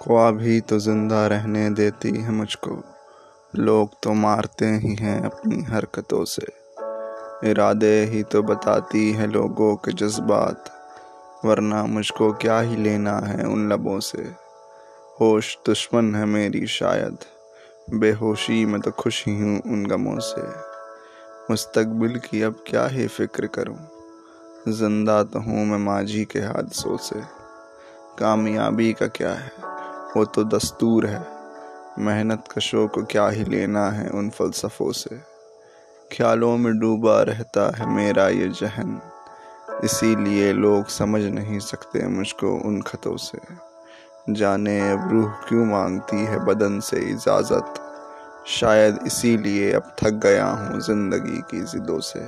ख्वाब ही तो ज़िंदा रहने देती है मुझको। लोग तो मारते ही हैं अपनी हरकतों से। इरादे ही तो बताती है लोगों के जज्बात, वरना मुझको क्या ही लेना है उन लबों से। होश दुश्मन है मेरी शायद, बेहोशी में तो खुश ही हूँ उन गमों से। मुस्तकबिल की अब क्या ही फ़िक्र करूँ, ज़िंदा तो हूँ मैं माझी के हादसों से। कामयाबी का क्या है? वो तो दस्तूर है। मेहनत कशों को क्या ही लेना है उन फ़लसफ़ों से। ख्यालों में डूबा रहता है मेरा ये जहन। इसीलिए लोग समझ नहीं सकते मुझको उन खतों से। जाने अब रूह क्यों मांगती है बदन से इजाज़त। शायद इसीलिए अब थक गया हूँ ज़िंदगी की ज़िदों से।